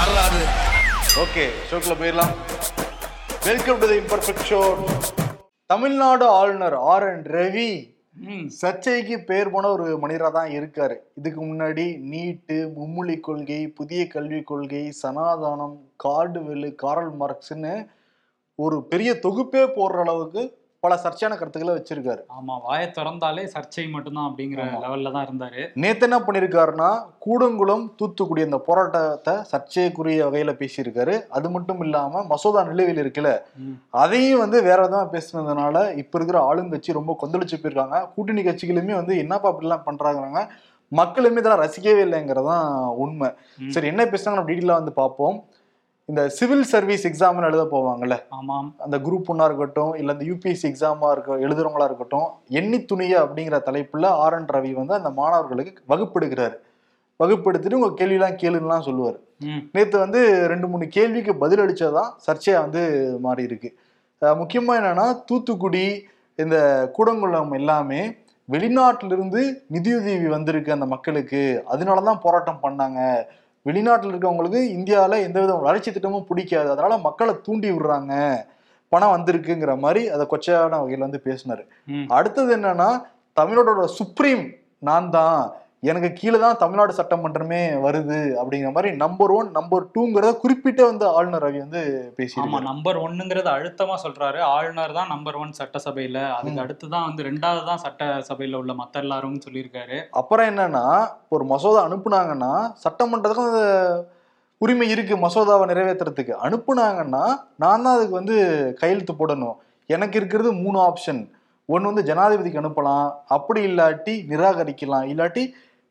வரலாறு ஓகே ஷோக்குள்ள போயிடலாம். Welcome to the imperfect show Tamil Nadu ஆளுநர் ஆர் என் ரவி சர்ச்சைக்கு பேர் போன ஒரு மனிதராக தான் இருக்காரு. இதுக்கு முன்னாடி நீட்டு மும்மொழி கொள்கை புதிய கல்விக் கொள்கை சனாதானம் கார்டுவெல்லு காரல் மார்க்ஸ்னு ஒரு பெரிய தொகுப்பே போடுற அளவுக்கு பல சர்ச்சையான கருத்துக்களை வச்சிருக்காரு. ஆமா வாயை திறந்தாலே சர்ச்சை மட்டும்தான் அப்படிங்கிற. லெவல்ல தான் இருந்தாரு. நேத்து என்ன பண்ணியிருக்காருன்னா கூடங்குளம் தூத்துக்குடி அந்த போராட்டத்தை சர்ச்சைக்குரிய வகையில பேசியிருக்காரு. அது மட்டும் இல்லாம மசோதா நிலுவையில் இருக்குல்ல. அதையும் வந்து வேற விதமா பேசுனதுனால இப்ப இருக்கிற ஆளுங்கட்சி ரொம்ப கொந்தளிச்சு போயிருக்காங்க. கூட்டணி கட்சிகளுமே வந்து என்னப்பா அப்படிலாம் பண்றாங்க மக்களுமே இதெல்லாம் ரசிக்கவே இல்லைங்கிறதான் உண்மை. சரி என்ன பேசுனாங்க நம்ம டீட்டெயிலாக வந்து பார்ப்போம். இந்த சிவில் சர்வீஸ் எக்ஸாம்னு எழுத போவாங்கல்ல. ஆமாம். அந்த குரூப் ஒன்னா இருக்கட்டும் இல்ல இந்த யூபிஎஸ்சி எக்ஸாமா இருக்க எழுதுறவங்களா இருக்கட்டும் எண்ணி துணிய அப்படிங்கிற தலைப்புல ஆர் என் ரவி வந்து அந்த மாணவர்களுக்கு வகுப்பெடுக்கிறாரு வகுப்பெடுத்துட்டு உங்க கேள்விலாம் கேளுன்னுலாம் சொல்லுவார். நேத்து வந்து ரெண்டு மூணு கேள்விக்கு பதில் அளிச்சதான் சர்ச்சையா வந்து மாறி இருக்கு. அஹ் முக்கியமா என்னன்னா தூத்துக்குடி இந்த கூடங்குளம் எல்லாமே வெளிநாட்டிலிருந்து நிதியுதவி வந்திருக்கு அந்த மக்களுக்கு. அதனாலதான் போராட்டம் பண்ணாங்க. வெளிநாட்டில் இருக்கவங்களுக்கு இந்தியாவில் எந்தவித வளர்ச்சி திட்டமும் பிடிக்காது. அதனால மக்களை தூண்டி விடுறாங்க. பணம் வந்திருக்குங்கிற மாதிரி அதை கொச்சையான வகையில் வந்து பேசினாரு. அடுத்தது என்னன்னா தமிழ்நாடோட சுப்ரீம் நான் தான் எனக்கு கீழே தான் தமிழ்நாடு சட்டமன்றமே வருது அப்படிங்கிற மாதிரி நம்பர் ஒன் நம்பர் டூங்கிறத குறிப்பிட்ட வந்து ஆளுநர் ரவி வந்து ஆமா பேசியிருக்காரு நம்பர் ஒன்னுங்கிறது அழுத்தமா சொல்றாரு. ஆளுநர் தான் நம்பர் ஒன் சட்டசபையில. அதுக்கு. அடுத்து தான் வந்து ரெண்டாவது தான் சட்டசபையில உள்ள மத்த எல்லாரும் சொல்லியிருக்காரு. அப்புறம் என்னன்னா ஒரு மசோதா அனுப்புனாங்கன்னா சட்டமன்றத்துக்கும் அந்த உரிமை இருக்கு மசோதாவை நிறைவேற்றுறதுக்கு அனுப்புனாங்கன்னா நான் தான் அதுக்கு வந்து கையெழுத்து போடணும். எனக்கு இருக்கிறது மூணு ஆப்ஷன் ஒன்று வந்து ஜனாதிபதிக்கு அனுப்பலாம். அப்படி இல்லாட்டி நிராகரிக்கலாம். இல்லாட்டி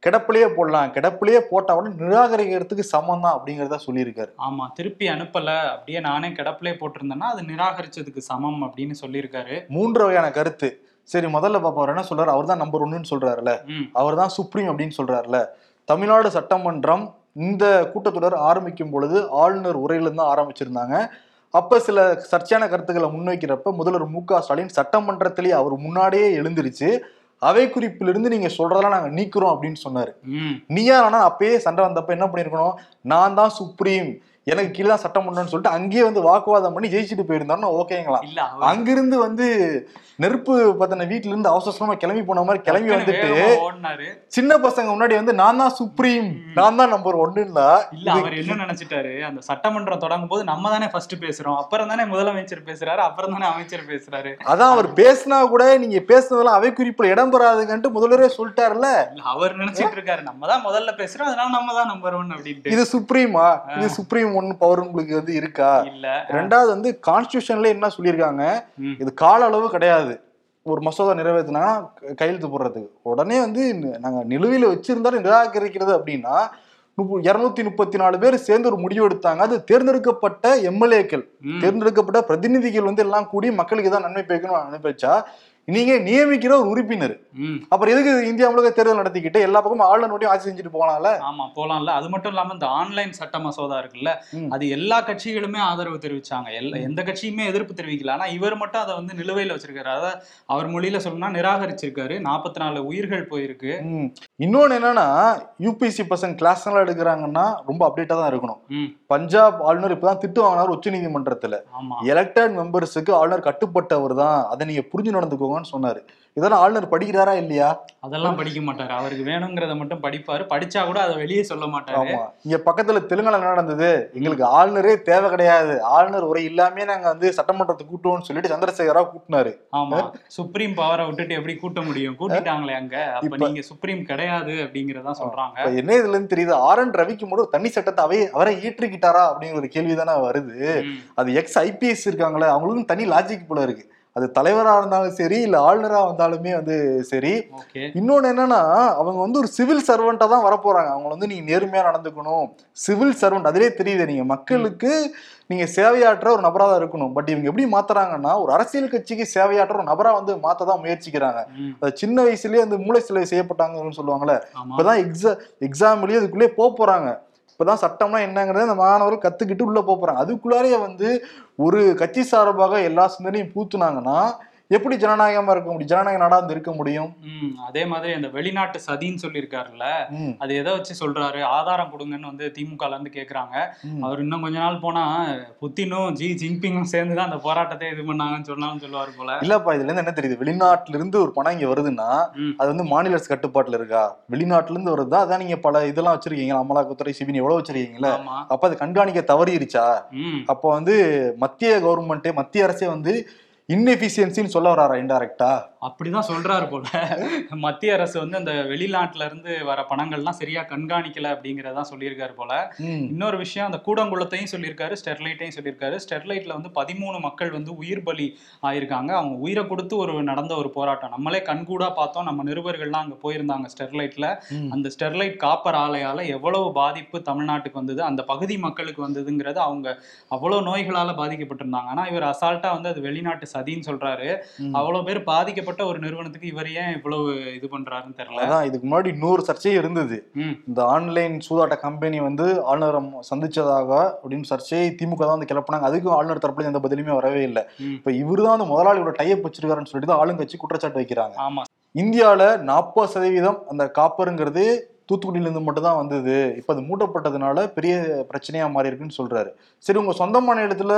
கிடப்பிலேயே போடலாம். கிடப்பிலேயே போட்டா கூட நிராகரிக்கிறதுக்கு சமம் தான் அப்படிங்கிறத சொல்லியிருக்காரு. ஆமா திருப்பி அனுப்பல. அப்படியே நானே கிடப்பிலே போட்டிருந்தேன்னா அது நிராகரிச்சதுக்கு சமம் அப்படின்னு சொல்லியிருக்காரு. மூன்று வகையான கருத்து. சரி முதல்ல பாப்பா என்ன சொல்றாரு? அவர் தான் நம்பர் ஒன்னுன்னு சொல்றாருல அவர் தான் சுப்ரீம் அப்படின்னு சொல்றாருல தமிழ்நாடு சட்டமன்றம் இந்த கூட்டத்தொடர் ஆரம்பிக்கும் பொழுது ஆளுநர் உரையிலிருந்து ஆரம்பிச்சிருந்தாங்க. அப்ப சில சர்ச்சையான கருத்துக்களை முன்வைக்கிறப்ப முதல்வர் மு க ஸ்டாலின் சட்டமன்றத்திலேயே அவர் முன்னாடியே எழுந்திருச்சு அவை குறிப்பிலிருந்து நீங்க சொல்றதெல்லாம் நாங்க நீக்குறோம் அப்படின்னு சொன்னாரு. நீயா ஆனா அப்பயே சண்டை வந்தப்ப என்ன பண்ணிருக்கணும்? நான் தான் சுப்ரீம். எனக்கு கீழே தான் சட்டமன்றம்னு சொல்லிட்டு அங்கேயே வந்து வாக்குவாதம் பண்ணி ஜெயிச்சுட்டு போயிருந்தாருன்னா ஓகேங்களா? இல்ல அங்கிருந்து வந்து நெருப்பு பத்தின வீட்டுல இருந்து அவசர அவசரமா கிளம்பி போன மாதிரி கிளம்பி வந்துட்டு சின்ன பசங்க முன்னாடி வந்து நான் தான் சுப்ரீம் நான் தான் நம்பர் ஒன்னுன்னா இல்ல. அவர் என்ன நினைச்சிட்டாரு? அந்த சட்டமன்றம் தொடங்கும் போது நம்ம தானே ஃபர்ஸ்ட் பேசுறோம். அப்புறம் தானே முதலமைச்சர் பேசுறாரு அப்புறம் தானே அமைச்சர் பேசுறாரு. அதான் அவர் பேசினா கூட நீங்க பேசுனதெல்லாம் அவை குறிப்புல இடம் பெறாதுங்கன்ட்டு முதல்வரே சொல்லிட்டாருல்ல. இல்ல, அவர் நினைச்சிட்டு இருக்காரு. நம்ம தான் முதல்ல பேசுறோம் அதனால நம்ம தான் நம்பர் ஒன் அப்படின்ட்டு. இது சுப்ரீமா இது சுப்ரீம் ஒன் பவர் உங்களுக்கு வந்து இருக்கா? இல்ல. ரெண்டாவது வந்து கான்ஸ்டியூஷன்ல என்ன சொல்லியிருக்காங்க. இது கால அளவு கிடையாது. ஒரு மசோதா நிறைவேற்றினா கையெழுத்து போடுறதுக்கு. உடனே வந்து ந- நாங்க நிலுவையில வச்சிருந்தாலும் நிராகரிக்கிறது அப்படின்னா இருநூத்தி முப்பத்தி நாலு பேர் சேர்ந்து ஒரு முடிவு எடுத்தாங்க. அது தேர்ந்தெடுக்கப்பட்ட எம்எல்ஏக்கள். தேர்ந்தெடுக்கப்பட்ட பிரதிநிதிகள் வந்து எல்லாம் கூடி மக்களுக்கு தான் நன்மை பயக்கணும் அனுப்பி வச்சா நீங்க நியமிக்கிற ஒரு உறுப்பினர். அப்புறம் எதுக்கு இந்தியா முழுக்க தேர்தல் நடத்திக்கிட்டு எல்லா பக்கமும் ஆளுநர் மட்டும் ஆட்சி செஞ்சுட்டு போகலாம்ல? ஆமா போலாம்ல. அது மட்டும் இல்லாம இந்த ஆன்லைன் சட்ட மசோதா இருக்குல்ல. அது எல்லா கட்சிகளுமே ஆதரவு தெரிவிச்சாங்க. எல்லா எந்த கட்சியுமே எதிர்ப்பு தெரிவிக்கல. ஆனா இவர் மட்டும் அதை வந்து நிலுவையில வச்சிருக்காரு. அதாவது அவர் மொழியில சொல்லணும்னா நிராகரிச்சிருக்காரு. நாற்பத்தி நாலு உயிர்கள் போயிருக்கு. ம். இன்னொன்னு என்னன்னா யூபிஎஸ்சி பசங்க கிளாஸ் எல்லாம் எடுக்கிறாங்கன்னா ரொம்ப அப்டேட்டா தான் இருக்கணும். பஞ்சாப் ஆளுநர் இப்பதான் திட்டு வாங்கினார் உச்ச நீதிமன்றத்துல. எலெக்டட் மெம்பர்ஸுக்கு ஆளுநர் கட்டுப்பட்டவர் தான். அதை நீங்க புரிஞ்சு நடந்துக்கோங்கன்னு சொன்னாரு. இதெல்லாம் ஆளுநர் படிக்கிறாரா இல்லையா? அதெல்லாம் படிக்க மாட்டாரு. அவருக்கு வேணுங்கிறத மட்டும் படிப்பாரு. படிச்சா கூட அதை வெளியே சொல்ல மாட்டாரு. ஆமா. இங்க பக்கத்துல தெலுங்கானா என்ன நடந்தது? எங்களுக்கு ஆளுநரே தேவை கிடையாது. ஆளுநர் உரை இல்லாமே நாங்க வந்து சட்டமன்றத்துக்கு கூட்டுவோம்னு சொல்லிட்டு சந்திரசேகரா கூட்டினாரு. ஆமா. சுப்ரீம் பவரை விட்டுட்டு எப்படி கூட்ட முடியும்? கூட்டிட்டாங்களே அங்க. அப்ப நீங்க சுப்ரீம் கிடையாது. அப்படிங்கறதா சொல்றாங்க. என்ன இதுல இருந்து தெரியுது? ஆர் என் ரவிக்கு மட்டும் தனி சட்டத்தை அவை அவரை ஏற்றுக்கிட்டாரா அப்படிங்கிற ஒரு கேள்விதானே வருது. ம். அது எக்ஸ் ஐபிஎஸ் இருக்காங்களே அவங்களுக்கும் தனி லாஜிக் போல இருக்கு. அது தலைவரா இருந்தாலும் சரி இல்ல ஆளுநரா வந்தாலுமே வந்து சரி. ஓகே. இன்னொன்னு என்னன்னா அவங்க வந்து ஒரு சிவில் சர்வெண்டா தான் வரப்போறாங்க. அவங்க வந்து நீங்க நேர்மையா நடந்துக்கணும். சிவில் சர்வெண்ட் அதிலே தெரியுது நீங்க. மக்களுக்கு நீங்க சேவையாற்ற ஒரு நபரா தான் இருக்கணும். பட் இவங்க எப்படி மாத்துறாங்கன்னா ஒரு அரசியல் கட்சிக்கு சேவையாற்ற ஒரு நபரா வந்து மாத்த தான் முயற்சிக்கிறாங்க. அது சின்ன வயசுலயே வந்து மூளை சிலை செய்யப்பட்டாங்கன்னு சொல்லுவாங்கல்ல. ஆமா. இப்பதான் எக்ஸா எக்ஸாம்லயே அதுக்குள்ளே போக போறாங்க. இப்போதான் சட்டம்னா என்னங்கிறத அந்த மாணவர்கள் கத்துக்கிட்டு உள்ள போக போறாங்க. அதுக்குள்ளாரையே வந்து ஒரு கட்சி சார்பாக எல்லா சிந்தனையும் பூத்துனாங்கன்னா எப்படி ஜனநாயகமா இருக்க முடியும்? ஜனநாயக நாடா வந்து இருக்க முடியும்? அதே மாதிரி அந்த வெளிநாட்டு சதின்னு சொல்லியிருக்காருல்ல அது எதை வச்சு சொல்றாரு? ஆதாரம் கொடுங்கன்னு வந்து திமுகல இருந்து கேக்குறாங்க. அவர் இன்னும் கொஞ்ச நாள் போனா புத்தினும் ஜி ஜின்பிங்கும் சேர்ந்து தான் அந்த போராட்டத்தை இது பண்ணாங்கன்னு சொன்னாலும் சொல்லுவார் போல. இல்லப்பா இதுல இருந்து என்ன தெரியுது? வெளிநாட்டுல இருந்து ஒரு பணம் இங்க வருதுன்னா. அது வந்து மாநில அரசு கட்டுப்பாட்டுல இருக்கா? வெளிநாட்டுல இருந்து வருதா? அதான் நீங்க பல இதெல்லாம் வச்சிருக்கீங்க. அமலாக்கத்துறை சிபின் எவ்வளவு வச்சிருக்கீங்களா அப்ப அது கண்காணிக்க தவறிடுச்சா? அப்போ வந்து மத்திய கவர்மெண்ட் மத்திய அரசே வந்து இன்எஃபிஷியன்சின்னு சொல்ல வராரா இன்டைரக்டா அப்படிதான் சொல்றாரு போல. மத்திய அரசு வந்து அந்த வெளிநாட்டுல இருந்து வர பணங்கள்லாம் சரியா கண்காணிக்கல அப்படிங்கறதா சொல்லியிருக்காரு போல. இன்னொரு விஷயம் அந்த கூடங்குளத்தையும் சொல்லியிருக்காரு ஸ்டெர்லைட்டையும் சொல்லியிருக்காரு. ஸ்டெர்லைட்ல வந்து பதிமூணு மக்கள் வந்து உயிர் பலி ஆயிருக்காங்க. அவங்க உயிரை கொடுத்து ஒரு நடந்த ஒரு போராட்டம். நம்மளே கண்கூடா பார்த்தோம் நம்ம நிருபர்கள்லாம் அங்க போயிருந்தாங்க ஸ்டெர்லைட்ல. அந்த ஸ்டெர்லைட் காப்பர் ஆலையால எவ்வளவு பாதிப்பு தமிழ்நாட்டுக்கு வந்தது அந்த பகுதி மக்களுக்கு வந்ததுங்கிறது அவங்க அவ்வளவு நோய்களால பாதிக்கப்பட்டிருந்தாங்க. ஆனா இவர் அசால்ட்டா வந்து அது வெளிநாட்டு சதின்னு சொல்றாரு. அவ்வளவு பேர் பாதிக்கப்பட்ட ஒரு நிறுவனத்துக்கு இவர் ஏன் இவ்வளவு இது பண்றாருன்னு தெரியல. அதான் இதுக்கு முன்னாடி இன்னொரு சர்ச்சையே இருந்தது. இந்த ஆன்லைன் சூதாட்ட கம்பெனி வந்து ஆளுநரை சந்திச்சதாக அப்படின்னு சர்ச்சையை திமுக தான் வந்து கிளப்பினாங்க. அதுக்கும் ஆளுநர் தரப்புல எந்த பதிலுமே வரவே இல்லை. இப்ப இவர் தான் அந்த முதலாளியோட டைப் வச்சிருக்காருன்னு சொல்லிட்டு தான் ஆளுங்கட்சி குற்றச்சாட்டு வைக்கிறாங்க. ஆமா. இந்தியால நாற்பது சதவீதம் அந்த காப்பருங்கிறது தூத்துக்குடியில இருந்து மட்டும் தான் வந்தது. இப்ப அது மூடப்பட்டதுனால பெரிய பிரச்சனையா மாறி இருக்குன்னு சொல்றாரு. சரி உங்க சொந்தமான இடத்துல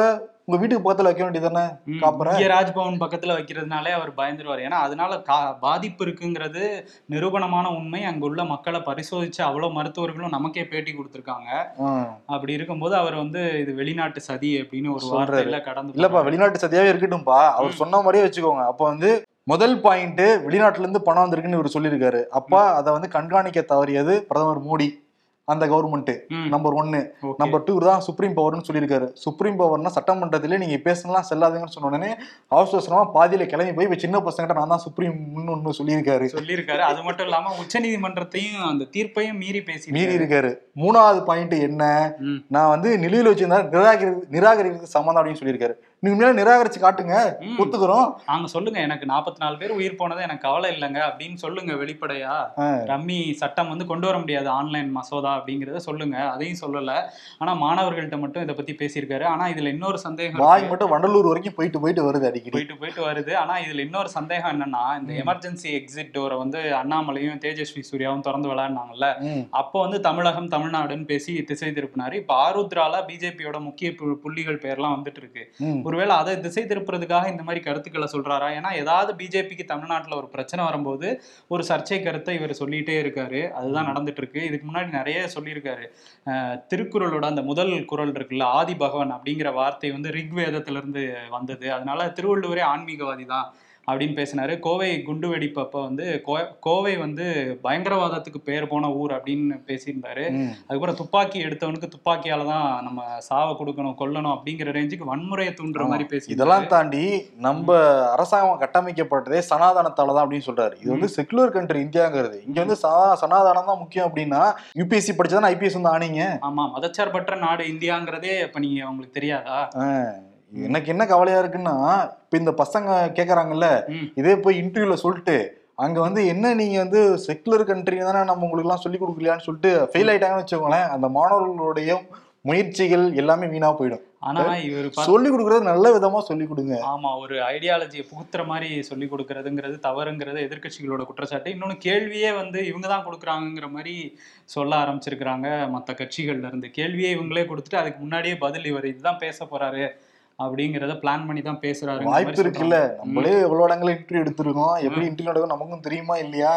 உங்க வீட்டுக்கு பக்கத்துல வைக்க வேண்டியதானே காப்பரை? ராஜ்பவன் பக்கத்துல வைக்கிறதுனாலே அவர் பயந்துருவார். ஏன்னா அதனால கா பாதிப்பு இருக்குங்கிறது நிரூபணமான உண்மை. அங்க உள்ள மக்களை பரிசோதிச்சு அவ்வளவு மருத்துவர்களும் நமக்கே பேட்டி கொடுத்திருக்காங்க. அப்படி இருக்கும்போது அவர் வந்து இது வெளிநாட்டு சதி அப்படின்னு ஒரு. வார்த்தையில கடந்து இல்லப்பா. வெளிநாட்டு சதியாவே இருக்கட்டும்பா. அவர் சொன்ன மாதிரியே வச்சுக்கோங்க. அப்ப வந்து முதல் பாயிண்ட் வெளிநாட்டுல இருந்து பணம் வந்திருக்குன்னு இவர் சொல்லியிருக்காரு. அப்பா அதை வந்து கண்காணிக்க தவறியது பிரதமர் மோடி அந்த கவர்மெண்ட் நம்பர் ஒன்னு. நம்பர் டூ தான் சுப்ரீம் பவர்னு சொல்லியிருக்காரு. சுப்ரீம் பவர்னா சட்டமன்றத்திலே நீங்க பேசலாம் செல்லாதுங்கன்னு சொன்ன உடனே அவசர அவசரமா பாதியில கிளம்பி போய் இப்ப சின்ன பசங்கிட்ட நான் தான் சுப்ரீம் ஒன்னு சொல்லியிருக்காரு. சொல்லியிருக்காரு. அது மட்டும் இல்லாம உச்சநீதிமன்றத்தையும் அந்த தீர்ப்பையும் மீறி பேசி மீறி இருக்காரு. மூணாவது பாயிண்ட் என்ன. நான் வந்து நிலுவையில் வச்சிருந்தா நிராகரி நிராகரிக்கிறது சம்மந்தம் அப்படின்னு சொல்லியிருக்காரு. நீங்க மேல நிராகரிச்சு காட்டுங்க. ஒத்துக்கிறோம் நாங்க சொல்லுங்க எனக்கு நாற்பத்தி நாலு பேர் உயிர் போனது எனக்கு கவலை இல்லைங்க அப்படின்னு சொல்லுங்க வெளிப்படையா. ரம்மி சட்டம் வந்து கொண்டு வர முடியாது ஆன்லைன் மசோதா அப்படிங்கறத சொல்லுங்க அதையும் சொல்லல ஆனா மாணவர்கள்ட்ட மட்டும் இதை பத்தி பேசியிருக்காரு ஆனா இதுல இன்னொரு சந்தேகம் வாய். மட்டும் வண்டலூர் வரைக்கும் போயிட்டு போயிட்டு வருது அடிக்கடி போயிட்டு போயிட்டு வருது ஆனா இதுல இன்னொரு சந்தேகம் என்னன்னா இந்த. எமர்ஜென்சி எக்ஸிட் டோரை வந்து அண்ணாமலையும் தேஜஸ்வி சூர்யாவும் திறந்து விளையாடினாங்கல்ல. அப்போ வந்து தமிழகம் தமிழ்நாடுன்னு பேசி திசை திருப்பினாரு இப்ப ஆருத்ரால பிஜேபியோட முக்கிய புள்ளிகள் பேர்லாம் வந்துட்டு இருக்கு. ஒருவேளை அதை திசை திருப்புறதுக்காக இந்த மாதிரி கருத்துக்களை சொல்றாரா? ஏன்னா ஏதாவது பிஜேபிக்கு தமிழ்நாட்டுல ஒரு பிரச்சனை வரும்போது ஒரு சர்ச்சை கருத்தை இவர் சொல்லிட்டே இருக்காரு. அதுதான் நடந்துட்டு இருக்கு இதுக்கு முன்னாடி நிறைய சொல்லியிருக்காரு. திருக்குறளோட அந்த முதல் குறள் இருக்குல்ல ஆதி பகவன் அப்படிங்கிற வார்த்தை வந்து ரிக்வேதத்துல இருந்து வந்தது. அதனால திருவள்ளுவரே ஆன்மீகவாதி தான். அப்படின்னு பேசினாரு. கோவை குண்டு வெடிப்பு அப்ப வந்து கோவை வந்து பயங்கரவாதத்துக்கு பேர் போன ஊர் அப்படின்னு பேசியிருந்தாரு. அதுக்கப்புறம் துப்பாக்கி எடுத்தவனுக்கு துப்பாக்கியால தான் நம்ம சாவை கொடுக்கணும் கொல்லணும் அப்படிங்கிற ரேஞ்சுக்கு வன்முறையை தூண்டுற மாதிரி பேசி இதெல்லாம் தாண்டி நம்ம அரசாங்கம் கட்டமைக்கப்பட்டதே சனாதனத்தால தான் அப்படின்னு சொல்றாரு. இது வந்து செக்குலர் கண்ட்ரி இந்தியாங்கிறது. இங்க வந்து சனா- சனாதனம் தான் முக்கியம் அப்படின்னா யூபிஎஸ்சி படிச்சதானே ஐபிஎஸ் வந்து ஆனீங்க. ஆமா மதச்சார்பற்ற நாடு இந்தியாங்கிறதே இப்ப நீங்க உங்களுக்கு தெரியாதா? எனக்கு என்ன கவலையா இருக்குன்னா இப்ப இந்த பசங்க கேக்குறாங்கல்ல. இதே போய் இன்டர்வியூல சொல்லிட்டு அங்க வந்து என்ன நீங்க வந்து செக்குலர் கண்ட்ரி தானே நம்ம உங்களுக்கு எல்லாம் சொல்லி கொடுக்கலையான்னு சொல்லிட்டு ஃபெயில் ஆயிட்டாங்கன்னு வச்சுக்கோங்களேன் அந்த மாணவர்களுடைய முயற்சிகள் எல்லாமே வீணா போயிடும். ஆனா இவர் சொல்லி கொடுக்கறது நல்ல விதமா சொல்லி கொடுங்க. ஆமா ஒரு ஐடியாலஜியை புகுத்துற மாதிரி சொல்லி கொடுக்கறதுங்கிறது தவறுங்கிறது எதிர்க்கட்சிகளோட குற்றச்சாட்டு. இன்னொன்னு கேள்வியே வந்து இவங்க தான் கொடுக்குறாங்கங்கிற மாதிரி சொல்ல ஆரம்பிச்சிருக்கிறாங்க மற்ற கட்சிகள்ல இருந்து. கேள்வியே இவங்களே கொடுத்துட்டு அதுக்கு முன்னாடியே பதில் இவர் இதுதான் பேச போறாரு அப்படிங்கறத பிளான் பண்ணி தான் பேசுறாரு வாய்ப்பு இருக்குல்ல. நம்மளே எவ்வளவு இடங்களை இன்டர்வியூ எடுத்திருக்கோம். எப்படி இன்டர்வியூ நடக்கும் நமக்கும் தெரியுமா இல்லையா?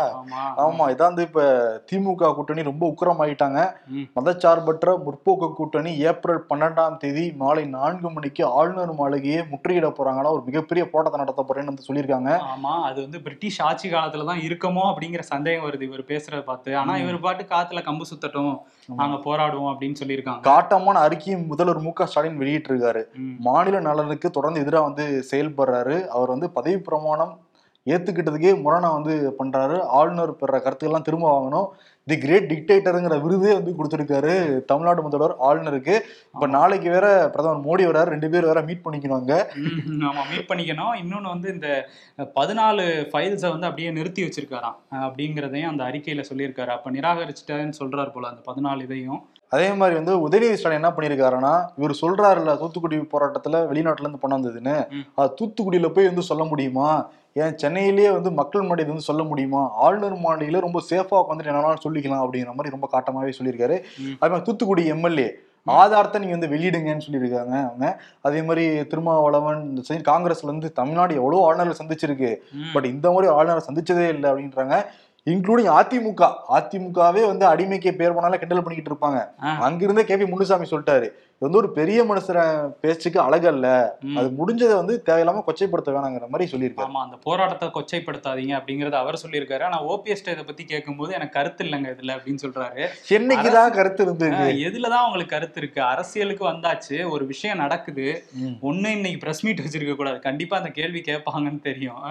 ஆமா. இதான் வந்து இப்ப திமுக கூட்டணி ரொம்ப உக்கிரமாயிட்டாங்க. ம். மதச்சார்பற்ற முற்போக்கு கூட்டணி ஏப்ரல் பன்னெண்டாம் தேதி மாலை நான்கு மணிக்கு ஆளுநர் மாளிகையை முற்றுகையிட போறாங்கன்னா ஒரு மிகப்பெரிய போராட்டம் நடத்த போறேன்னு வந்து சொல்லியிருக்காங்க. ஆமா. அது வந்து பிரிட்டிஷ் ஆட்சி காலத்துல தான் இருக்குமோ அப்படிங்கிற சந்தேகம் வருது. இவர் பேசுறத பார்த்து. ஆனா இவர் பாட்டு காத்துல கம்பு சுத்தட்டும். நாங்க போராடுவோம் அப்படின்னு சொல்லியிருக்காங்க. காட்டமான அறிக்கையை முதல்வர் மு க ஸ்டாலின் வெளியிட்டிருக்காரு. மாநில நலனுக்கு தொடர்ந்து எதிராக வந்து செயல்படுறாரு. அவர் வந்து பதவி பிரமாணம் ஏத்துக்கிட்டதுக்கே முரணா வந்து பண்றாரு. ஆளுநர் பெற கருத்துக்கள்லாம் திரும்ப வாங்கணும். தி கிரேட் டிக்டேட்டருங்கிற விருதே வந்து கொடுத்துருக்காரு தமிழ்நாடு முதல்வர் ஆளுநருக்கு. இப்ப நாளைக்கு வேற பிரதமர் மோடி வராரு ரெண்டு பேர் வேற மீட் பண்ணிக்கணும் அங்க. ம், ஆமா மீட் பண்ணிக்கணும். இன்னொன்னு வந்து இந்த பதினாலு ஃபைல்ஸை வந்து அப்படியே நிறுத்தி வச்சிருக்காராம். அப்படிங்கிறதையும் அந்த அறிக்கையில சொல்லியிருக்காரு. அப்ப நிராகரிச்சிட்டேன்னு சொல்றாரு போல அந்த பதினாலு இதையும். அதே மாதிரி வந்து உதயநிதி ஸ்டாலின் என்ன பண்ணியிருக்காருன்னா இவர் சொல்றாருல்ல தூத்துக்குடி போராட்டத்துல வெளிநாட்டுல இருந்து பணம் வந்ததுன்னு. அது தூத்துக்குடியில போய் வந்து சொல்ல முடியுமா? ஏன் சென்னையிலேயே வந்து மக்கள் மடியில் வந்து சொல்ல முடியுமா? ஆளுநர் மாளிகையில ரொம்ப சேஃபா உட்காந்துட்டு என்ன வேணாலும் சொல்லிக்கலாம் அப்படிங்கிற மாதிரி ரொம்ப காட்டமாவே சொல்லியிருக்காரு. அதே மாதிரி தூத்துக்குடி எம்எல்ஏ ஆதாரத்தை நீங்க வந்து வெளியிடுங்கன்னு சொல்லியிருக்காங்க அவங்க. அதே மாதிரி திருமாவளவன் காங்கிரஸ்ல இருந்து தமிழ்நாடு எவ்வளவு ஆளுநர்கள் சந்திச்சிருக்கு. பட் இந்த மாதிரி ஆளுநரை சந்திச்சதே இல்லை அப்படின்றாங்க. இன்க்ளூடிங் அதிமுக. அதிமுகவே வந்து அடிமைக்கு பேர் போனாலே கிண்டல் பண்ணிக்கிட்டு இருப்பாங்க. அங்கிருந்தே கே பி முனுசாமி சொல்லிட்டாரு. இது வந்து ஒரு பெரிய மனுஷர பேச்சுக்கு அழகல்ல. அது முடிஞ்சதை வந்து தேவையில்லாம கொச்சைப்படுத்த வேணாங்கிற மாதிரி சொல்லியிருக்காரு. ஆமா அந்த போராட்டத்தை கொச்சைப்படுத்தாதீங்க அப்படிங்கறத அவர் சொல்லியிருக்காரு. ஆனா ஓபிஎஸ் இதை பத்தி கேட்கும்போது எனக்கு கருத்து இல்லைங்க இதுல அப்படின்னு சொல்றாரு. என்னைக்குதான் கருத்து இருந்தது? ஆஹ் எதுலதான் உங்களுக்கு கருத்து இருக்கு? அரசியலுக்கு வந்தாச்சு ஒரு விஷயம் நடக்குது. ஒண்ணு இன்னைக்கு பிரஸ் மீட் வச்சிருக்க கூடாது. கண்டிப்பா அந்த கேள்வி கேட்பாங்கன்னு தெரியும்.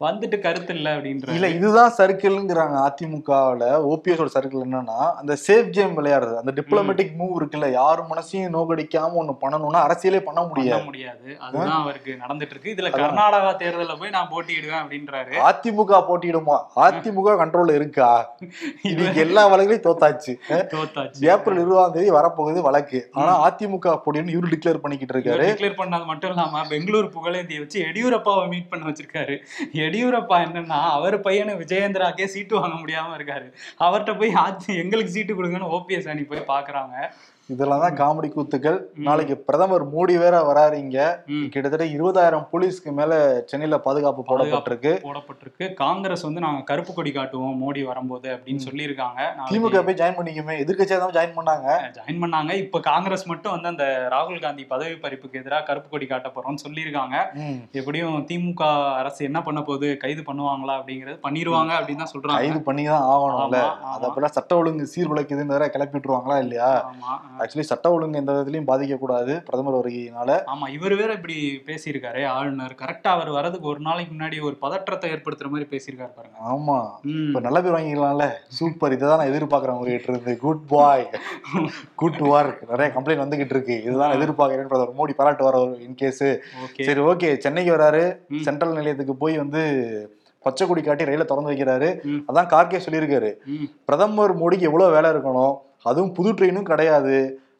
வந்துட்டு கருத்து இல்ல அப்படின்ற இல்ல இதுதான் சர்க்கிள்ங்கிறாங்க அதிமுகவுல. ஓபிஎஸ் சர்க்கிள் என்னன்னா அந்த சேஃப் கேம் விளையாடுறது. அந்த டிப்ளமேட்டிக் மூவ் இருக்குல்ல யார் மனசையும் நோகடிக்காம ஒண்ணு பண்ணணும்னா அரசியலே பண்ண முடியாது. முடியாது. அதுதான் அவருக்கு நடந்துட்டு இருக்கு. இதுல கர்நாடகா தேர்தல்ல போய் நான் போட்டியிடுவேன் அப்படின்றாரு. அதிமுக போட்டியிடுமா? அதிமுக கண்ட்ரோல்ல இருக்கா? இன்னைக்கு எல்லா வழக்குலையும் தோத்தாச்சு. தோத்தாச்சு. ஏப்ரல் இருபதாம் தேதி வரப்போகுது வழக்கு. ஆனா அதிமுக போட்டின்னு இவரு டிக்ளேர் பண்ணிக்கிட்டு இருக்காரு. டிக்ளேர் பண்ணது மட்டும் இல்லாம பெங்களூர் புகழேந்தியை வச்சு எடியூரப்பாவை மீட் பண்ண வச்சிருக்காரு. எடியூரப்பா என்னன்னா அவர் பையனை விஜயேந்திராக்கே சீட்டு வாங்க முடியாம இருக்காரு. அவர்கிட்ட போய் எங்களுக்கு சீட்டு கொடுங்கன்னு ஓபிஎஸ் அணி போய் பாக்குறாங்க. இதெல்லாம் தான் காமெடி கூத்துக்கள். நாளைக்கு பிரதமர் மோடி வேற வராருங்க ம். கிட்டத்தட்ட இருபதாயிரம் போலீஸ்க்கு மேல சென்னையில பாதுகாப்பு போடப்பட்டிருக்கு. போடப்பட்டிருக்கு. காங்கிரஸ் வந்து நாங்க கருப்பு கொடி காட்டுவோம் மோடி வரும்போது அப்படின்னு சொல்லியிருக்காங்க. திமுக போய் ஜாயின் பண்ணிக்கமே. எதிர்க்கட்சியா தான் ஜாயின் பண்ணாங்க. ஜாயின் பண்ணாங்க. இப்ப காங்கிரஸ் மட்டும் வந்து அந்த ராகுல் காந்தி பதவி பறிப்புக்கு எதிராக கருப்பு கொடி காட்ட போறோம்னு சொல்லியிருக்காங்க. எப்படியும் திமுக அரசு என்ன பண்ண போகுது? கைது பண்ணுவாங்களா அப்படிங்கறது பண்ணிருவாங்க அப்படின்னு தான் சொல்றாங்க. கைது பண்ணி தான் ஆகணும்ல. ஆமா, ஆமா. அத போல சட்ட ஒழுங்கு சீர்குலைக்குதுன்னு வேற கிளப்பி விட்டுருவாங்களா இல்லையா ஆக்சுவலி சட்ட ஒழுங்கு எந்த விதத்திலையும் பாதிக்க கூடாது பிரதமர் வருகையினால. ஆமா இவர் வேற இப்படி பேசியிருக்காரு ஆளுநர். கரெக்டா அவர் வரதுக்கு ஒரு நாளைக்கு முன்னாடி ஒரு பதற்றத்தை ஏற்படுத்துற மாதிரி பேசியிருக்காரு பாருங்க. ஆமா. இப்ப நல்ல பேர் வாங்கிக்கலாம்ல. சூப்பர் இதை தான் நான் எதிர்பார்க்கறேன் உங்ககிட்ட இருந்து. குட் பாய் குட் ஒர்க் நிறைய கம்ப்ளைண்ட் வந்துகிட்டு இருக்கு. இதுதான் எதிர்பார்க்கிறேன். பிரதமர் மோடி பாராட்டு வர இன்கேஸ் சரி ஓகே சென்னைக்கு வராரு. சென்ட்ரல் நிலையத்துக்கு போய் வந்து பச்சை கொடி காட்டி ரயில திறந்து வைக்கிறாரு. அதான் கார்கே சொல்லியிருக்காரு. பிரதமர் மோடிக்கு எவ்வளவு வேலை இருக்கணும்? அதுவும் புது ட்ரெயினும் கிடையாது.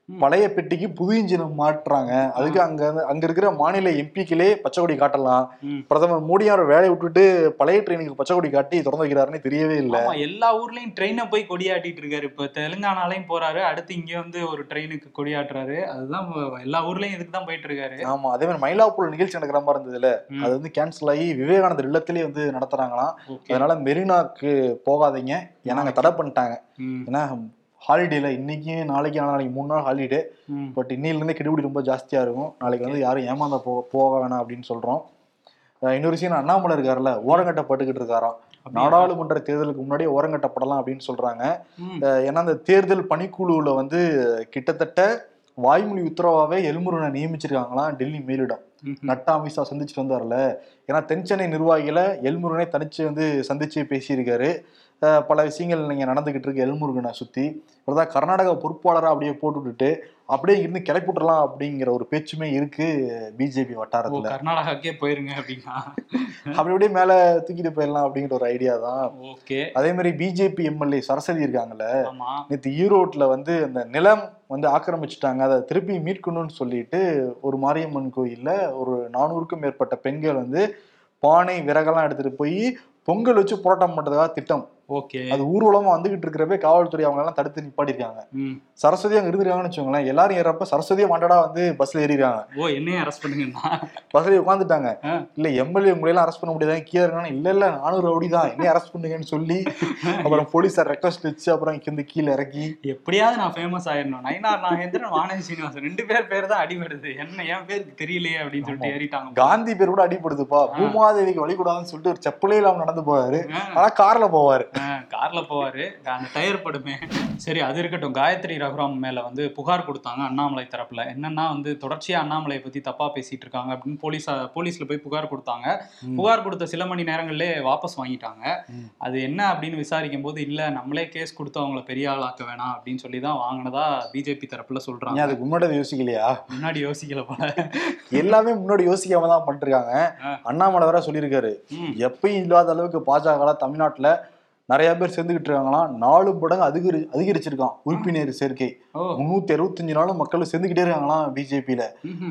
பழைய பெட்டிக்கு புது இன்ஜின் மாட்டுறாங்க அதுக்கு அங்க அங்க இருக்கிற மாநில எம்பிக்களே பச்சை கொடி காட்டலாம். பிரதமர் மோடி அவர் வேலையை விட்டுட்டு பழைய ட்ரெயினுக்கு பச்சை கொடி காட்டி திறந்து வைக்கிறாருன்னு தெரியவே இல்லை. எல்லா ஊர்லயும் ட்ரெயினை போய் கொடியாட்டிட்டு இருக்காரு. இப்ப தெலுங்கானாலையும் போறாரு. அடுத்து இங்க வந்து ஒரு ட்ரெயினுக்கு கொடியாட்டுறாரு. அதுதான் எல்லா ஊர்லயும் இதுக்கு தான் போயிட்டு இருக்காரு. ஆமா அதே மாதிரி மயிலாப்பூர் நிகழ்ச்சி நடக்கிற மாதிரி இருந்ததுல. அது வந்து கேன்சல் ஆகி விவேகானந்தர் இல்லத்திலேயே வந்து நடத்துறாங்களாம். அதனால மெரினாக்கு போகாதீங்க. ஏன்னா அங்க தடை பண்ணிட்டாங்க. ஏன்னா ஹாலிடேல இன்னைக்கு நாளைக்கு நாளைக்கு மூணு நாள் ஹாலிடே. பட் இன்னிலிருந்து கெடுபிடி ரொம்ப ஜாஸ்தியா இருக்கும். நாளைக்கு வந்து யாரும் ஏமாந்த போ போக வேணாம் அப்படின்னு சொல்றோம். அஹ் இன்னொரு விஷயம் அண்ணாமலை இருக்காருல்ல ஓரங்கட்டப்பட்டுக்கிட்டு இருக்காராம்? நாடாளுமன்ற தேர்தலுக்கு முன்னாடியே ஓரங்கட்டப்படலாம் அப்படின்னு சொல்றாங்க. ஏன்னா அந்த தேர்தல் பணிக்குழுவுல வந்து கிட்டத்தட்ட வாய்மொழி உத்தரவாவே எல்முருகனை நியமிச்சிருக்காங்களாம் டெல்லி மேலிடம். நட்டா அமித்ஷா சந்திச்சுட்டு வந்தார்ல ஏன்னா தென்சென்னை நிர்வாகிகளை எல்முருகனை தனிச்சு வந்து சந்திச்சு பேசியிருக்காரு. பல விஷயங்கள் நீங்க நடந்துகிட்டு இருக்கு எல்முருகனை சுத்தி. இவர்தான் கர்நாடகா பொறுப்பாளரா அப்படியே போட்டு விட்டுட்டு அப்படியே இருந்து கிளப்பி விட்டுறலாம் அப்படிங்கிற ஒரு பேச்சுமே இருக்கு பிஜேபி வட்டாரத்துல. கர்நாடகாக்கே போயிருங்க அப்படின்னா. அப்படி அப்படியே மேல தூக்கிட்டு போயிடலாம் அப்படிங்கிற ஒரு ஐடியா தான். ஓகே. அதே மாதிரி பிஜேபி எம்எல்ஏ சரஸ்வதி இருக்காங்கல்ல நேற்று ஈரோட்ல வந்து அந்த நிலம் வந்து ஆக்கிரமிச்சிட்டாங்க. அதை திருப்பி மீட்கணும்னு சொல்லிட்டு ஒரு மாரியம்மன் கோயில்ல ஒரு நானூறுக்கும் மேற்பட்ட பெண்கள் வந்து பானை விறகெல்லாம் எடுத்துட்டு போய் பொங்கல் வச்சு போராட்டம் பண்றதுக்காக திட்டம். ஓகே. அது ஊர்வலமா வந்துகிட்டு இருக்கிறப்ப காவல்துறை அவங்க எல்லாம் தடுத்து நிப்பாட்டிருக்காங்க. சரஸ்வதி அங்க இருந்திருக்காங்கன்னு வச்சுக்கோங்களேன் எல்லாரும் ஏறப்ப சரஸ்வதியா வாண்டடா வந்து பஸ்ல ஏறிடுறாங்க ஓ என்னையும் அரெஸ்ட் பண்ணுங்கன்னா பஸ்ல உட்காந்துட்டாங்க. இல்ல எம்எல்ஏ உங்களையெல்லாம் அரெஸ்ட் பண்ண முடியாது? கீழே இருக்காங்க இல்ல இல்ல நானூறு ரவுடி தான் என்ன அரெஸ்ட் பண்ணுங்கன்னு சொல்லி அப்புறம் போலீஸார் ரெக்வஸ்ட் வச்சு அப்புறம் இங்க கீழே இறக்கி. எப்படியாவது நான் ஃபேமஸ் ஆயிடணும். நயினார் நாகேந்திரன் வானதி சீனிவாசன் ரெண்டு பேர் பேர் தான் அடிபடுது. என்ன என் பேருக்கு தெரியலையே அப்படின்னு சொல்லிட்டு ஏறிட்டாங்க. காந்தி பேர் கூட அடிபடுதுப்பா. பூமாதேவிக்கு வழிகூடாதுன்னு சொல்லிட்டு ஒரு செப்பலே இல்லாம நடந்து போவாரு. ஆனா கார்ல போவாரு. கார்ல போவாரு. அந்த டயர் படுமே. சரி அது இருக்கட்டும். காயத்ரி ரகுராம் மேல வந்து புகார் கொடுத்தாங்க அண்ணாமலை தரப்புல. என்னன்னா வந்து தொடர்ச்சியா அண்ணாமலை பத்தி தப்பா பேசிட்டு இருக்காங்க அப்படின்னு போலீஸ் போலீஸ்ல போய் புகார் கொடுத்தாங்க. புகார் கொடுத்த சில மணி நேரங்கள்லயே வாபஸ் வாங்கிட்டாங்க. அது என்ன அப்படின்னு விசாரிக்கும் போது இல்ல நம்மளே கேஸ் கொடுத்து அவங்கள பெரிய ஆளாக்க வேணாம் அப்படின்னு சொல்லி தான் வாங்கினதா பிஜேபி தரப்புல சொல்றாங்க. அதுக்கு முன்னாடி யோசிக்கலையா? முன்னாடி யோசிக்கல போல. எல்லாமே முன்னாடி யோசிக்காம தான் ஆ. அண்ணாமலை வேற சொல்லியிருக்காரு. எப்பயும் இல்லாத அளவுக்கு பாஜக தமிழ்நாட்டுல நிறைய பேர் சேர்ந்துகிட்டு இருக்காங்களாம் நாலு மடங்கு அதிகரி அதிகரிச்சிருக்கான் உறுப்பினர் சேர்க்கை. முன்னூத்தி அறுபத்தஞ்சு நாளும் மக்கள் சேர்ந்துக்கிட்டே இருக்காங்களாம் பிஜேபியில.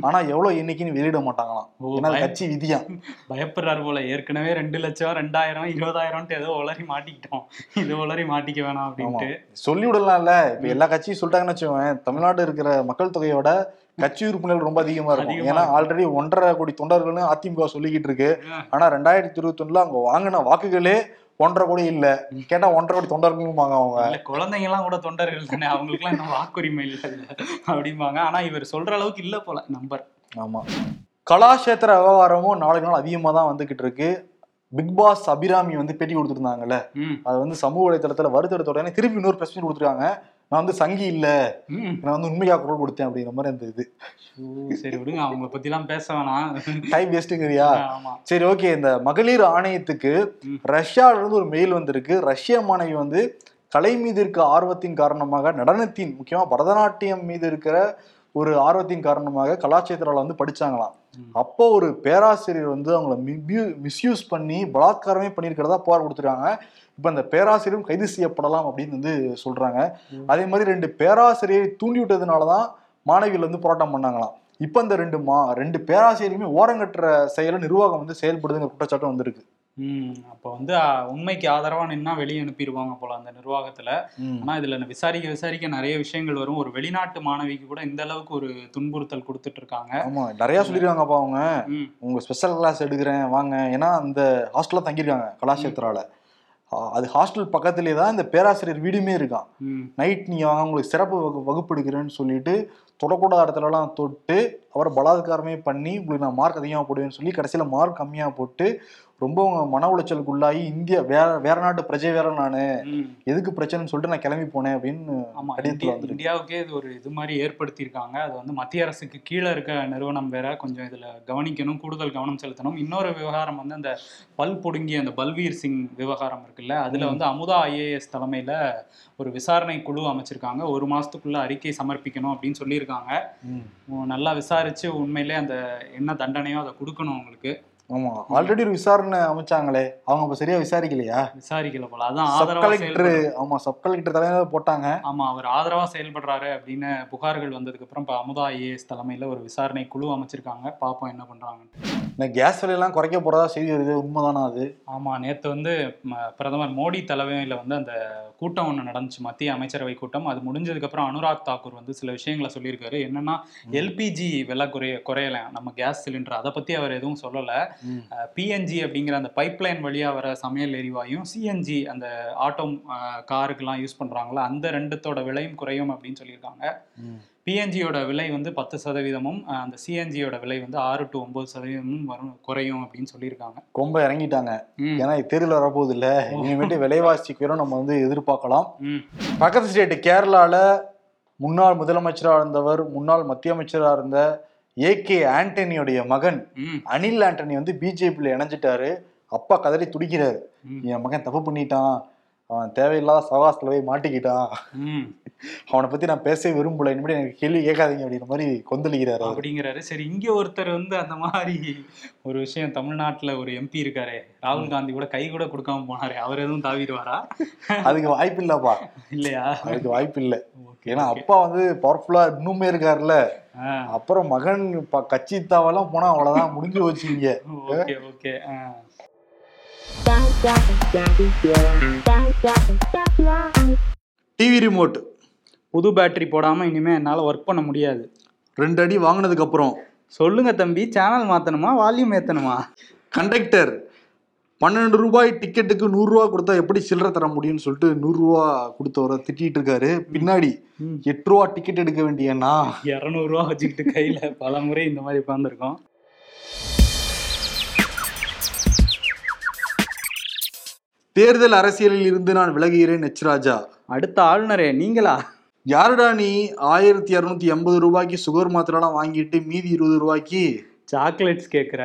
ஆனா எவ்வளவு எண்ணிக்கைன்னு வெளியிட மாட்டாங்களாம். ஏன்னா கட்சி விதியா பயப்படுறாரு போல. ஏற்கனவே ரெண்டு லட்சம் ரெண்டாயிரம் இருபதாயிரம்ட்டு ஏதோ உளறி மாட்டிக்கிட்டோம். இது உளறி மாட்டிக்க வேணாம் அப்படின்ட்டு. சொல்லி விடலாம்ல. இப்ப எல்லா கட்சியும் சொல்லிட்டாங்கன்னு வச்சுக்கோங்க தமிழ்நாடு இருக்கிற மக்கள் தொகையோட கட்சி உறுப்பினர்கள் ரொம்ப அதிகமா இருக்கும். ஏன்னா. ஆல்ரெடி ஒன்றரை கோடி தொண்டர்கள்னு அதிமுக சொல்லிக்கிட்டு இருக்கு. ஆனா ரெண்டாயிரத்தி இருபத்தி ஒண்ணுல அவங்க வாங்கின வாக்குகளே ஒன்றரை கோடி இல்ல. கேட்டா ஒன்றரை கோடி தொண்டர்களுமாங்க அவங்க. குழந்தைங்க எல்லாம் கூட தொண்டர்கள் தானே. அவங்களுக்கு எல்லாம் இன்னும் வாக்குரிமை இல்ல. அப்படிம்பாங்க. ஆனா இவர் சொல்ற அளவுக்கு இல்ல போல. நம்பர். ஆமா. கலாஷேத்திர விவகாரமும் நாளுக்கு நாள் அதிகமா தான் வந்துகிட்டு இருக்கு. பிக் பாஸ் அபிராமி வந்து பேட்டி கொடுத்துருந்தாங்கல்ல. அது வந்து சமூக வலைதளத்துல வருத்தெடுத்த உடனே திருப்பி இன்னொரு பிரச்சனை கொடுத்துருக்காங்க. நான் வந்து சங்கி இல்ல. நான் வந்து உண்மையா குரல் கொடுத்தேன் அப்படிங்கிற மாதிரி அந்த இது. சரி விடுங்க அவங்கள பத்தி எல்லாம் பேச வேணாம். டைம் வேஸ்ட்டுங்கிறியா சரி ஓகே இந்த மகளிர் ஆணையத்துக்கு. ரஷ்யால இருந்து ஒரு மெயில் வந்திருக்கு. ரஷ்ய மாணவி வந்து கலை மீது இருக்க ஆர்வத்தின் காரணமாக நடனத்தின் முக்கியமா பரதநாட்டியம் மீது இருக்கிற ஒரு ஆர்வத்தின் காரணமாக கலாச்சேத்திரால வந்து படிச்சாங்களாம். அப்போ ஒரு பேராசிரியர் வந்து அவங்கள மிஸ்யூஸ் பண்ணி பலாத்காரமே பண்ணியிருக்கிறதா புகார் கொடுத்துருக்காங்க. இப்போ அந்த பேராசிரியரும் கைது செய்யப்படலாம் அப்படின்னு வந்து சொல்றாங்க. அதே மாதிரி ரெண்டு பேராசிரியரை தூண்டி விட்டதுனால தான் மாணவிகள் வந்து போராட்டம் பண்ணாங்களாம். இப்போ அந்த ரெண்டு மா ரெண்டு பேராசிரியருமே ஓரங்கட்டுற செயலை நிர்வாகம் வந்து செயல்படுதுங்கிற குற்றச்சாட்டும் வந்திருக்கு. ம் அப்ப வந்து உண்மைக்கு ஆதரவா நின்னா வெளியே அனுப்பிடுவாங்க போல அந்த நிர்வாகத்துல. ஆனா இதுல விசாரிக்க விசாரிக்க நிறைய விஷயங்கள் வரும். ஒரு வெளிநாட்டு மாணவிக்கு கூட இந்த அளவுக்கு ஒரு துன்புறுத்தல் கொடுத்துட்டு இருக்காங்க ஆமா நிறைய சொல்லிருக்காங்கப்பா அவங்க. உங்க ஸ்பெஷல் கிளாஸ் எடுக்கிறேன் வாங்க. ஏன்னா அந்த ஹாஸ்டல்ல தங்கியிருக்காங்க கலாஷேத்ரால ஆ, அது ஹாஸ்டல் பக்கத்துலேயே தான் இந்த பேராசிரியர் வீடுமே இருக்கான். நைட் நீங்க வாங்க உங்களுக்கு சிறப்பு வகு வகுப்பு எடுக்கிறேன்னு சொல்லிட்டு தொடக்கூடாத இடத்துலலாம் தொட்டு அவரை பலாத்காரமே பண்ணி உங்களுக்கு நான் மார்க் அதிகமாக போடுவேன்னு சொல்லி கடைசியில மார்க் கம்மியா போட்டு ரொம்ப மன உளைச்சலுக்கு உள்ளாகி இந்தியா வேற வேற நாட்டு பிரஜை வேற நானு. எதுக்கு பிரச்சனைன்னு சொல்லிட்டு நான் கிளம்பி போனேன் அப்படின்னு ஆமா இந்தியாவுக்கே இது ஒரு இது மாதிரி ஏற்படுத்தியிருக்காங்க. அது வந்து மத்திய அரசுக்கு கீழே இருக்க நிறுவனம் வேற. கொஞ்சம் இதுல கவனிக்கணும் கூடுதல் கவனம் செலுத்தணும். இன்னொரு விவகாரம் வந்து அந்த பல் பொடுங்கி அந்த பல்வீர் சிங் விவகாரம் இருக்குல்ல அதுல. வந்து அமுதா ஐஏஎஸ் தலைமையில ஒரு விசாரணை குழு அமைச்சிருக்காங்க. ஒரு மாசத்துக்குள்ள அறிக்கை சமர்ப்பிக்கணும் அப்படின்னு சொல்லியிருக்காங்க. ம். உம் நல்லா விசாரிச்சு உண்மையிலே அந்த என்ன தண்டனையோ அதை கொடுக்கணும் அவங்களுக்கு ஆமா. ஆல்ரெடி ஒரு விசாரணை அமைச்சாங்களே. அவங்க இப்ப சரியா விசாரிக்கலையா? விசாரிக்கல போல. அதான் சப் ஆதரவா கலெக்டர் ஆமா சப் கலெக்டர் தலைமையில போட்டாங்க. ஆமா அவர் ஆதரவா செயல்படுறாரு அப்படின்னு புகார்கள் வந்ததுக்கு அப்புறம் இப்ப அமுதா ஐஏஎஸ் தலைமையில ஒரு விசாரணை குழு அமைச்சிருக்காங்க. பாப்போம் என்ன பண்றாங்கன்னு. இந்த கேஸ் விலையெல்லாம் குறைக்க போறதா செய்தி வருது. உண்மைதானா அது? ஆமா நேத்து வந்து பிரதமர் மோடி தலைமையில வந்து அந்த கூட்டம் ஒன்று நடந்துச்சு. மத்திய அமைச்சரவை கூட்டம். அது முடிஞ்சதுக்கு அப்புறம் அனுராக் தாக்கூர் வந்து சில விஷயங்களை சொல்லியிருக்காரு. என்னன்னா எல்பிஜி விலை குறைய குறையலாம் நம்ம கேஸ் சிலிண்டர் அதை பத்தி அவர் எதுவும் சொல்லல. பிஎன்ஜி அப்படிங்கிற அந்த பைப்லைன் வழியா வர சமையல் எரிவாயும் சிஎன்ஜி அந்த ஆட்டோ காருக்கெல்லாம் யூஸ் பண்றாங்களா அந்த ரெண்டுத்தோட விலையும் குறையும் அப்படின்னு சொல்லியிருக்காங்க. பிஎன்ஜியோட விலை வந்து பத்து சதவீதமும் அந்த சிஎன்ஜியோட விலை வந்து ஆறு டு ஒன்பது சதவீதமும் வரும் குறையும் அப்படின்னு சொல்லியிருக்காங்க. ரொம்ப இறங்கிட்டாங்க. ஏன்னா தேர்தல் வரப்போகுது இல்ல. இனிமேட்டு விலைவாசி குறையும் நம்ம வந்து எதிர்பார்க்கலாம். பக்கத்து ஸ்டேட் கேரளால முன்னாள் முதலமைச்சராக இருந்தவர் முன்னாள் மத்திய அமைச்சராக இருந்த ஏகே ஆண்டனியோடைய மகன் அனில் ஆண்டனி வந்து பிஜேபியில் இணைஞ்சிட்டாரு. அப்பா கதறி துடிக்கிறாரு. என் மகன் தப்பு பண்ணிட்டான். அவன் தேவையில்லாத சவாசத்துல போய் மாட்டிக்கிட்டான். அவனை பத்தி நான் பேசவே விரும்பல. இனிமேல் எனக்கு கேள்வி கேட்காதீங்க அப்படின்ற மாதிரி கொந்தளிக்கிறாரு அப்படிங்கிறாரு. சரி இங்க ஒருத்தர் வந்து அந்த மாதிரி ஒரு விஷயம் தமிழ்நாட்டுல ஒரு எம்பி இருக்காரே ராகுல் காந்தி கூட கை கூட கொடுக்காம போனாரே அவர் எதுவும் தாவிடுவாரா? அதுக்கு வாய்ப்பு இல்லப்பா. இல்லையா? அதுக்கு வாய்ப்பு இல்லை. ஏன்னா அப்பா வந்து பவர்ஃபுல்லா இன்னுமே இருக்காருல்ல. அப்புறம் மகன் கட்சி தாவெல்லாம் போனா அவ்வளவுதான் முடிஞ்சு வச்சுங்க ஓகே ஓகே. டிவி ரிமோட் புது பேட்டரி போடாம இனிமே என்னால ஒர்க் பண்ண முடியாது. ரெண்டு அடி வாங்கினதுக்கு அப்புறம். சொல்லுங்க தம்பி சேனல் மாத்தணுமா வால்யூம் ஏத்தணுமா? கண்டக்டர் பன்னெண்டு ரூபாய் டிக்கெட்டுக்கு நூறுரூவா கொடுத்தா எப்படி சில்லறை தர முடியும்னு சொல்லிட்டு நூறுரூவா கொடுத்தவரை திட்டிட்டு இருக்காரு. பின்னாடி. எட்டு ரூபா டிக்கெட் எடுக்க வேண்டியனா இரநூறுவா வச்சுக்கிட்டு கையில பல முறை இந்த மாதிரி உட்காந்துருக்கோம் தேர்தல் அரசியலில் இருந்து நான் விலகுகிறேன் எச் ராஜா அடுத்த ஆளுநரே நீங்களா? யாருடா நீ? ஆயிரத்தி இரநூத்தி எண்பது ரூபாய்க்கு சுகர் மாத்திரைலாம் வாங்கிட்டு மீதி இருபது ரூபாய்க்கு? சாக்லேட்ஸ் கேக்குற.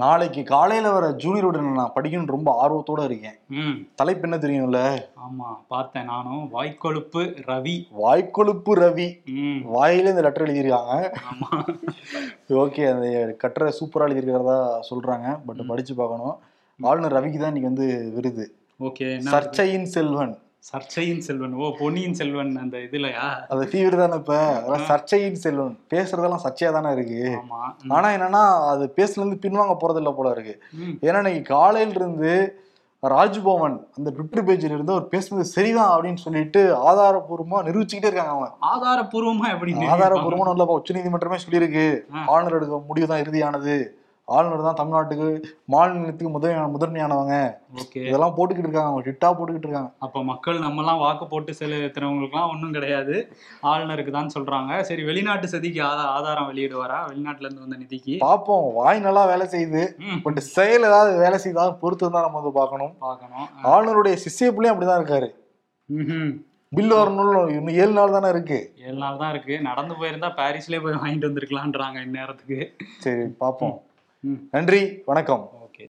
நாளைக்கு காலையில வர ஜூனியரோட நான் படிக்கணும்னு ரொம்ப ஆர்வத்தோட இருக்கேன். ம். தலைப்பு என்ன தெரியும்ல? ஆமா பார்த்தேன் நானும். வாய்க்கொழுப்பு ரவி. வாய்க்கொழுப்பு ரவி. வாயில இந்த லெட்டர் எழுதியிருக்காங்க ஆமா. ஓகே அந்த கட்டுரை சூப்பரா எழுதியிருக்கிறதா சொல்றாங்க. பட் படிச்சு பார்க்கணும். ஆளுநர் ரவிக்கு தான் இன்னைக்கு வந்து விருது. ஓகே சர்ச்சையின் செல்வன். சர்ச்சையின் செல்வன். ஓ பொன்னியின் செல்வன் அந்த இதுலயா? அது ஃபீவர் தானே இப்ப? அதெல்லாம் சர்ச்சையின் செல்வன். பேசுறதெல்லாம் சர்ச்சையா தானே இருக்கு. ஆனா என்னன்னா அது பேசுல இருந்து பின்வாங்க போறது இல்ல போல இருக்கு. ஏன்னா இன்னைக்கு காலையில இருந்து ராஜ்பவன் அந்த ட்விட்டர் பேஜில் இருந்து அவர் பேசுனது சரிதான் அப்படின்னு சொல்லிட்டு ஆதாரபூர்வமா நிரூபிச்சுக்கிட்டே இருக்காங்க அவங்க. ஆதாரபூர்வமா எப்படி ஆதாரபூர்வமா நல்ல உச்ச நீதிமன்றமே சொல்லியிருக்கு. ஆளுநர் எடுக்க முடிவு தான் இறுதியானது. ஆளுநர் தான் தமிழ்நாட்டுக்கு மாநிலத்துக்கு முதன்மை முதன்மையானவங்க. ஓகே. இதெல்லாம் போட்டுக்கிட்டு இருக்காங்க. அவங்க டிட்டா போட்டுக்கிட்டு இருக்காங்க. அப்ப மக்கள் நம்மலாம் வாக்கு போட்டு செலுத்துறவங்களுக்குலாம் ஒண்ணும் கிடையாது. ஆளுநருக்கு தான் சொல்றாங்க. சரி வெளிநாட்டு சதிக்கு ஆதா ஆதாரம் வெளியிடுவாரா? வெளிநாட்டுல இருந்து வந்த நிதிக்கு? பார்ப்போம் வாய் நல்லா வேலை செய்யுது. பட் செயல் ஏதாவது வேலை செய்தாலும் பொறுத்து தான் நம்ம வந்து பார்க்கணும். பார்க்கணும். ஆளுநருடைய சிஷ்ய பிள்ளையும் அப்படிதான் இருக்காரு. பில் வரணும் இன்னும் ஏழு நாள் தானே இருக்கு. ஏழு நாள் தான் இருக்கு. நடந்து போயிருந்தா பாரிஸ்லயே போய் வாங்கிட்டு வந்திருக்கலான்றாங்க இந்நேரத்துக்கு. சரி பார்ப்போம். நன்றி வணக்கம்.